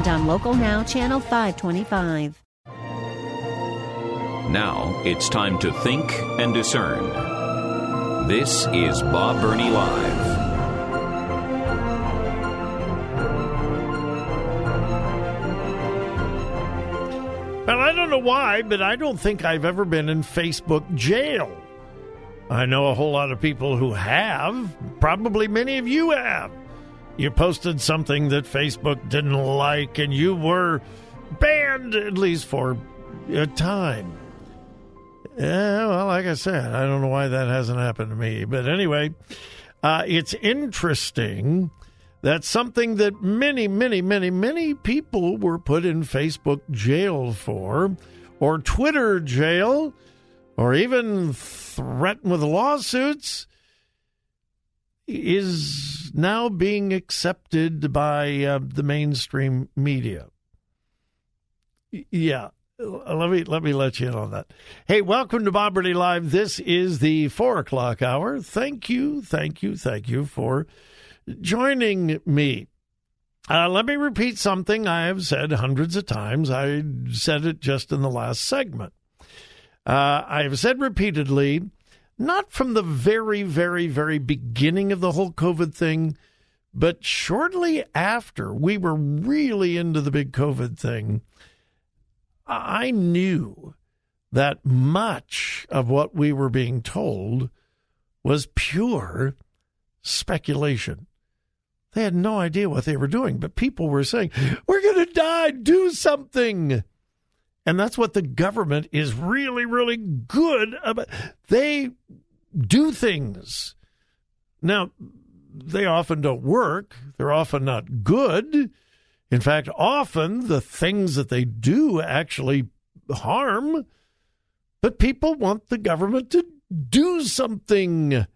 and on Local Now, Channel 525. Now it's time to think and discern. This is Bob Burney Live. Well, I don't know why, but I don't think I've ever been in Facebook jail. I know a whole lot of people who have. Probably many of you have. You posted something that Facebook didn't like, and you were banned at least for a time. Yeah, well, like I said, I don't know why that hasn't happened to me. But anyway, uh, it's interesting that something that many, many, many, many people were put in Facebook jail for, or Twitter jail, or even threatened with lawsuits, is now being accepted by uh, the mainstream media. Yeah, let me let me let you in on that. Hey, welcome to Bob Burney Live. This is the four o'clock hour. Thank you, thank you, thank you for joining me. Uh, let me repeat something I have said hundreds of times. I said it just in the last segment. Uh, I have said repeatedly, not from the very, very, very beginning of the whole COVID thing, but shortly after we were really into the big COVID thing, I knew that much of what we were being told was pure speculation. They had no idea what they were doing, but people were saying, We're going to die, do something. And that's what the government is really, really good about. They do things. Now, they often don't work, they're often not good. In fact, often the things that they do actually harm, but people want the government to do something.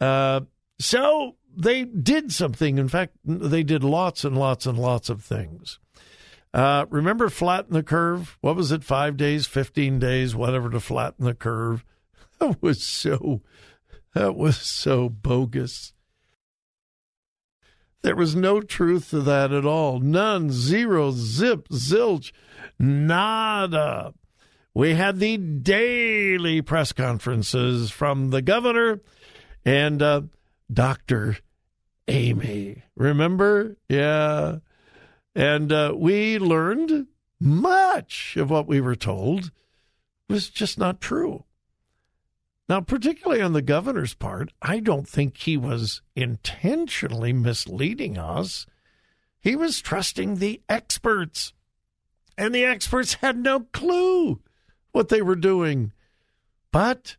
Uh, so they did something. In fact, they did lots and lots and lots of things. Uh, remember flatten the curve? What was it? Five days, 15 days, whatever to flatten the curve. That was so, that was so bogus. There was no truth to that at all. None, zero, zip, zilch, nada. We had the daily press conferences from the governor and uh, Dr. Amy. Remember? Yeah. And uh, we learned much of what we were told was just not true. Now, particularly on the governor's part, I don't think he was intentionally misleading us. He was trusting the experts, and the experts had no clue what they were doing. But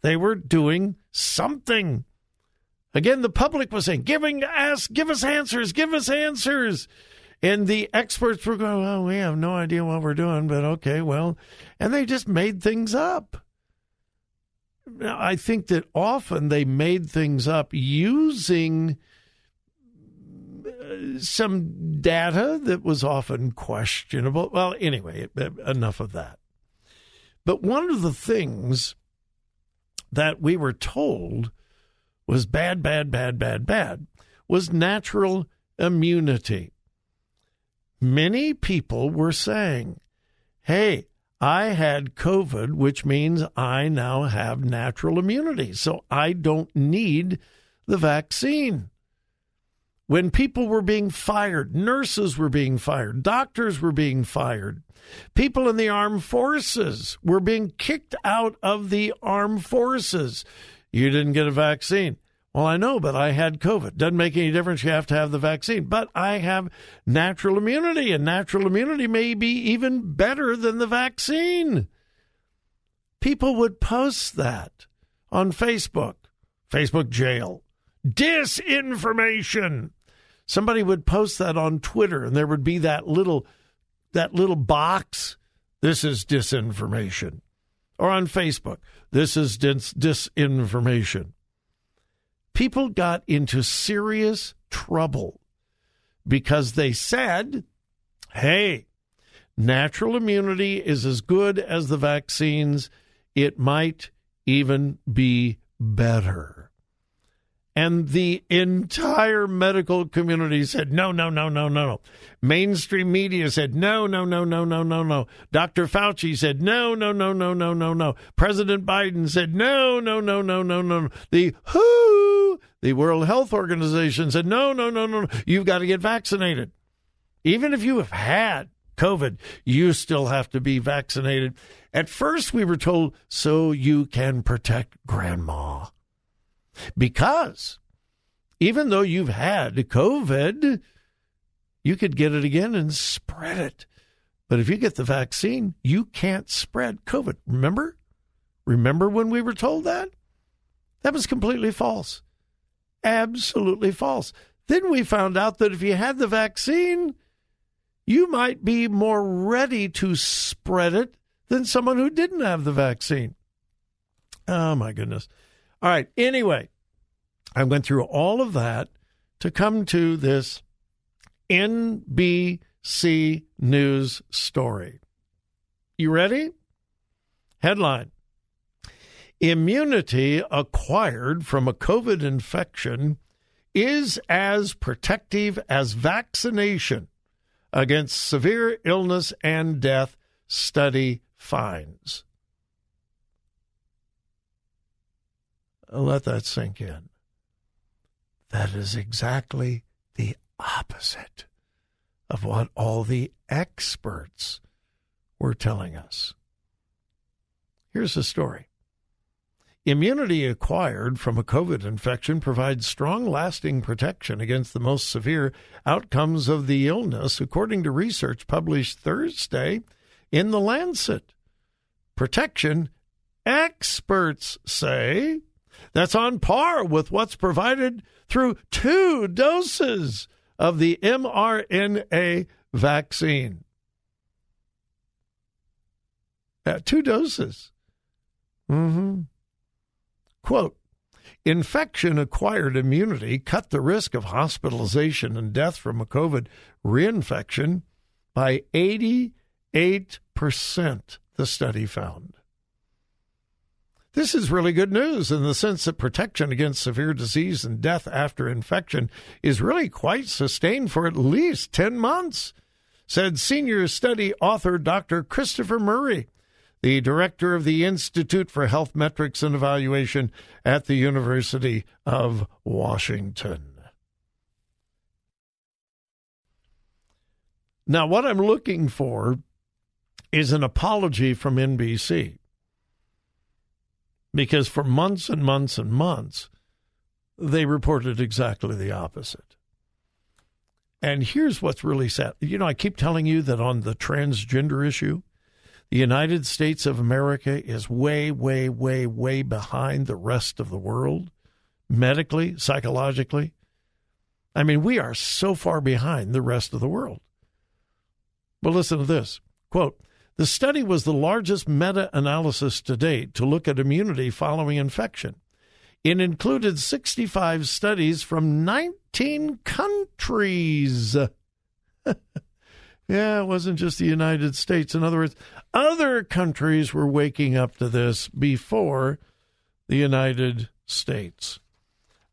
they were doing something. Again, the public was saying, giving us, give us answers, give us answers. And the experts were going, well, we have no idea what we're doing, but okay, well, and they just made things up. I think that often they made things up using uh, some data that was often questionable. Well, anyway, enough of that. But one of the things that we were told was bad, bad, bad, bad, bad was natural immunity. Many people were saying, hey, I had COVID, which means I now have natural immunity. So I don't need the vaccine. When people were being fired, nurses were being fired, doctors were being fired, people in the armed forces were being kicked out of the armed forces. You didn't get a vaccine. Well, I know, but I had COVID. Doesn't make any difference. You have to have the vaccine. But I have natural immunity, and natural immunity may be even better than the vaccine. People would post that on Facebook, Facebook jail. Disinformation. Somebody would post that on Twitter, and there would be that little that little box, this is disinformation. Or on Facebook, this is dis- disinformation. People got into serious trouble because they said, hey, natural immunity is as good as the vaccines. It might even be better. And the entire medical community said, no, no, no, no, no, no. Mainstream media said, no, no, no, no, no, no, no. Dr. Fauci said, no, no, no, no, no, no, no. President Biden said, no, no, no, no, no, no. The WHO, the World Health Organization said, no, no, no, no, no. You've got to get vaccinated. Even if you have had COVID, you still have to be vaccinated. At first, we were told so you can protect grandma. Because even though you've had COVID, you could get it again and spread it. But if you get the vaccine, you can't spread COVID. Remember? Remember when we were told that? That was completely false. Absolutely false. Then we found out that if you had the vaccine, you might be more ready to spread it than someone who didn't have the vaccine. Oh, my goodness. All right. Anyway, I went through all of that to come to this NBC News story. You ready? Headline Immunity acquired from a COVID infection is as protective as vaccination against severe illness and death, study finds. Uh, let that sink in. That is exactly the opposite of what all the experts were telling us. Here's the story. Immunity acquired from a COVID infection provides strong lasting protection against the most severe outcomes of the illness, according to research published Thursday in The Lancet. Protection, experts say, that's on par with what's provided through two doses of the mRNA vaccine. Uh, two doses. Mm-hmm. Quote Infection acquired immunity cut the risk of hospitalization and death from a COVID reinfection by 88%, the study found. This is really good news in the sense that protection against severe disease and death after infection is really quite sustained for at least 10 months, said senior study author Dr. Christopher Murray, the director of the Institute for Health Metrics and Evaluation at the University of Washington. Now, what I'm looking for is an apology from NBC because for months and months and months, they reported exactly the opposite. And here's what's really sad. You know, I keep telling you that on the transgender issue, the United States of America is way, way, way, way behind the rest of the world, medically, psychologically. I mean, we are so far behind the rest of the world. But listen to this quote, the study was the largest meta analysis to date to look at immunity following infection. It included 65 studies from 19 countries. yeah, it wasn't just the United States. In other words, other countries were waking up to this before the United States.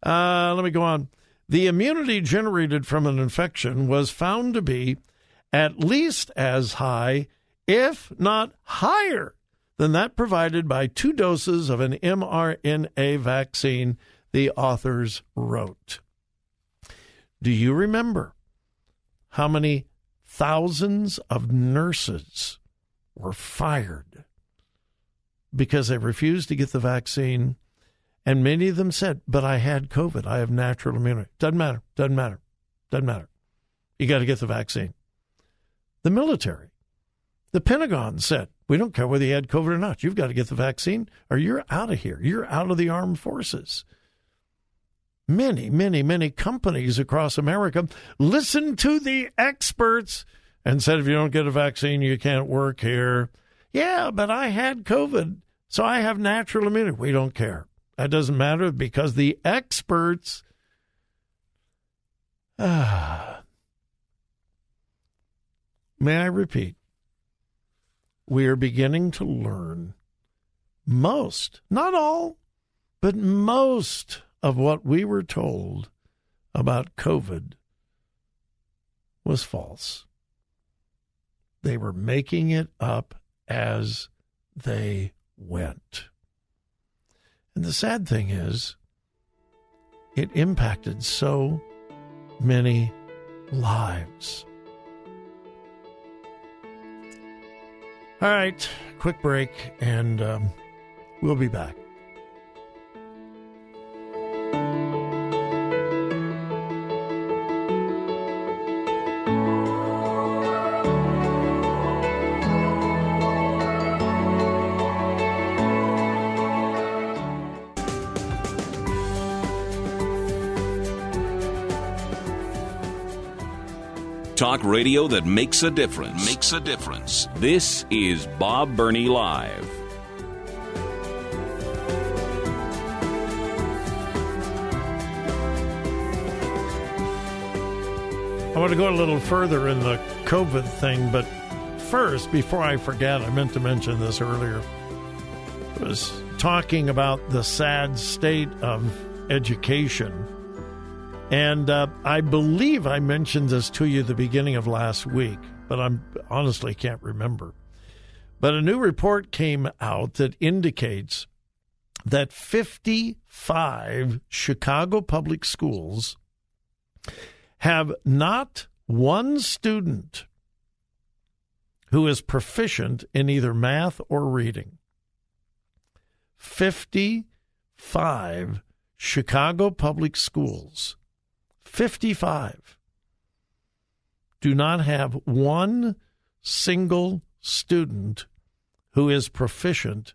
Uh, let me go on. The immunity generated from an infection was found to be at least as high if not higher than that provided by two doses of an mRNA vaccine, the authors wrote. Do you remember how many thousands of nurses were fired because they refused to get the vaccine? And many of them said, But I had COVID. I have natural immunity. Doesn't matter. Doesn't matter. Doesn't matter. You got to get the vaccine. The military the Pentagon said, we don't care whether you had COVID or not. You've got to get the vaccine or you're out of here. You're out of the armed forces. Many, many, many companies across America listened to the experts and said, if you don't get a vaccine, you can't work here. Yeah, but I had COVID, so I have natural immunity. We don't care. That doesn't matter because the experts. Ah, may I repeat? We are beginning to learn most, not all, but most of what we were told about COVID was false. They were making it up as they went. And the sad thing is, it impacted so many lives. All right, quick break, and um, we'll be back. Talk radio that makes a difference. Makes a difference. This is Bob Burney Live. I want to go a little further in the COVID thing, but first, before I forget, I meant to mention this earlier. I was talking about the sad state of education and uh, I believe I mentioned this to you the beginning of last week, but I honestly can't remember. But a new report came out that indicates that 55 Chicago public schools have not one student who is proficient in either math or reading. 55 Chicago public schools 55 do not have one single student who is proficient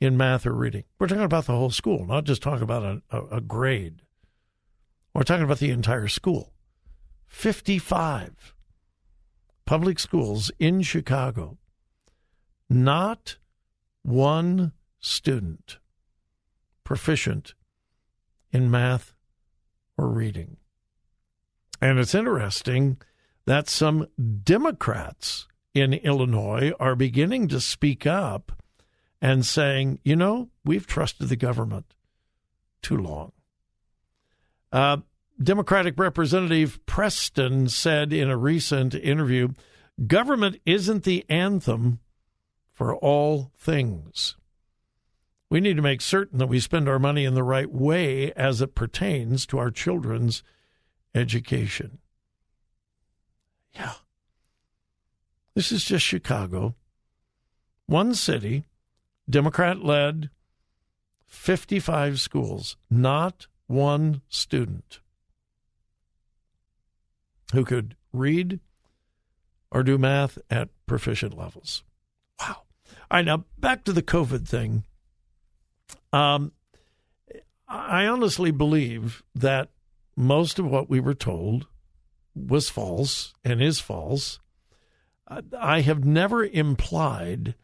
in math or reading. We're talking about the whole school, not just talking about a, a, grade. We're talking about the entire school. 55 public schools in Chicago, not one student proficient in math reading. And it's interesting that some Democrats in Illinois are beginning to speak up and saying, you know, we've trusted the government too long. Uh, Democratic Representative Preston said in a recent interview government isn't the anthem for all things. We need to make certain that we spend our money in the right way as it pertains to our children's education. Yeah. This is just Chicago. One city, Democrat led, 55 schools, not one student who could read or do math at proficient levels. Wow. All right, now back to the COVID thing. Um, I honestly believe that most of what we were told was false and is false. I have never implied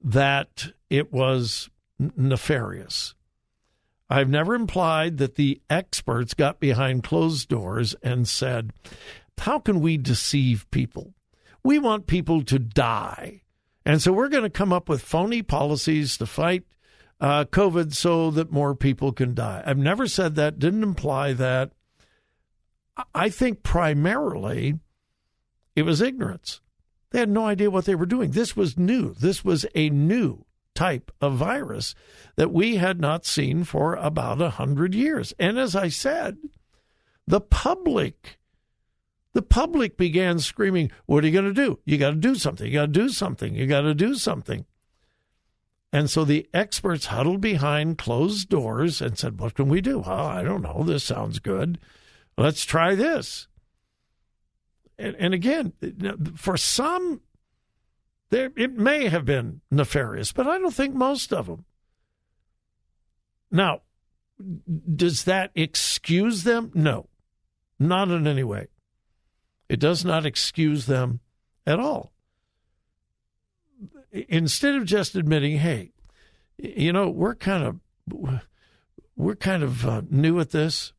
that it was nefarious. I've never implied that the experts got behind closed doors and said, How can we deceive people? We want people to die. And so we're going to come up with phony policies to fight uh, COVID so that more people can die. I've never said that, didn't imply that. I think primarily it was ignorance. They had no idea what they were doing. This was new. This was a new type of virus that we had not seen for about a hundred years. And as I said, the public, the public began screaming, "What are you going to do? You got to do something. You got to do something. You got to do something." And so the experts huddled behind closed doors and said, "What can we do? Well, I don't know. This sounds good." Let's try this. And, and again, for some, there it may have been nefarious, but I don't think most of them. Now, does that excuse them? No, not in any way. It does not excuse them at all. Instead of just admitting, hey, you know, we're kind of we're kind of uh, new at this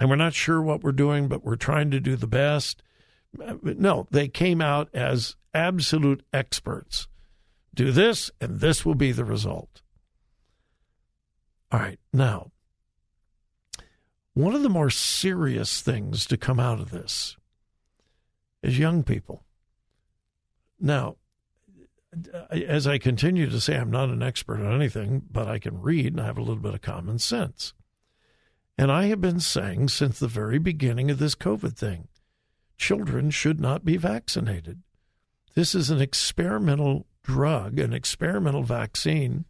and we're not sure what we're doing, but we're trying to do the best. No, they came out as absolute experts. Do this, and this will be the result. All right, now, one of the more serious things to come out of this is young people. Now, Uh, as I continue to say, I'm not an expert on anything, but I can read and I have a little bit of common sense. And I have been saying since the very beginning of this COVID thing children should not be vaccinated. This is an experimental drug, an experimental vaccine.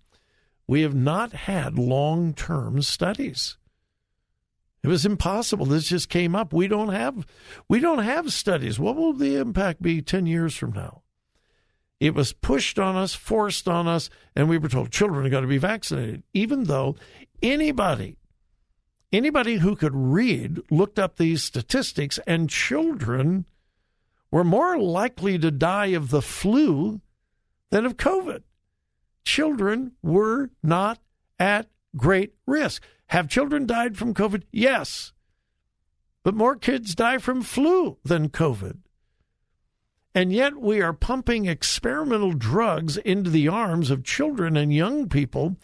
We have not had long term studies. It was impossible. This just came up. We don't have we don't have studies. What will the impact be 10 years from now? It was pushed on us, forced on us, and we were told children are going to be vaccinated, even though anybody Anybody who could read looked up these statistics, and children were more likely to die of the flu than of COVID. Children were not at great risk. Have children died from COVID? Yes. But more kids die from flu than COVID. And yet we are pumping experimental drugs into the arms of children and young people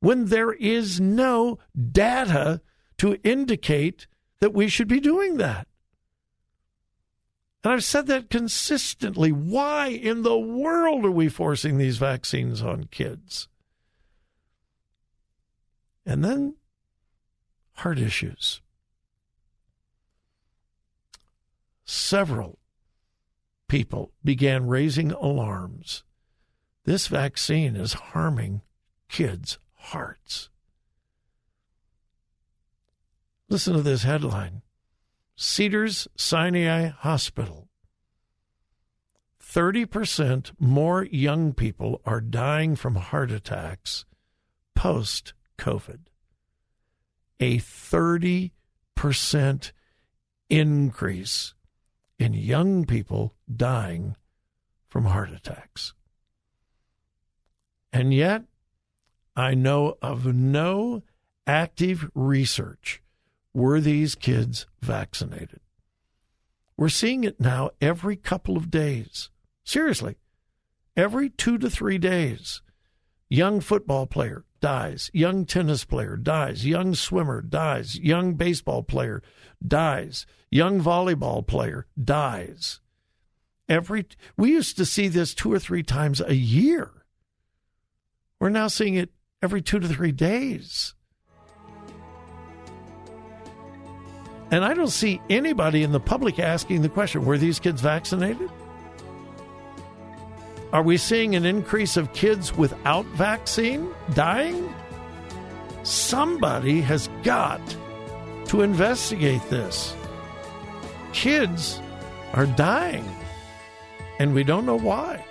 when there is no data to indicate that we should be doing that. And I've said that consistently. Why in the world are we forcing these vaccines on kids? And then heart issues. Several people began raising alarms. This vaccine is harming kids' hearts. Listen to this headline Cedars Sinai Hospital. 30% more young people are dying from heart attacks post COVID. A 30% increase in young people dying from heart attacks. And yet, I know of no active research were these kids vaccinated? We're seeing it now every couple of days. Seriously, every two to three days. Young football player dies, young tennis player dies, young swimmer dies, young baseball player dies, young volleyball player dies. Every we used to see this two or three times a year. We're now seeing it every two to three days. And I don't see anybody in the public asking the question were these kids vaccinated? Are we seeing an increase of kids without vaccine dying? Somebody has got to investigate this. Kids are dying, and we don't know why.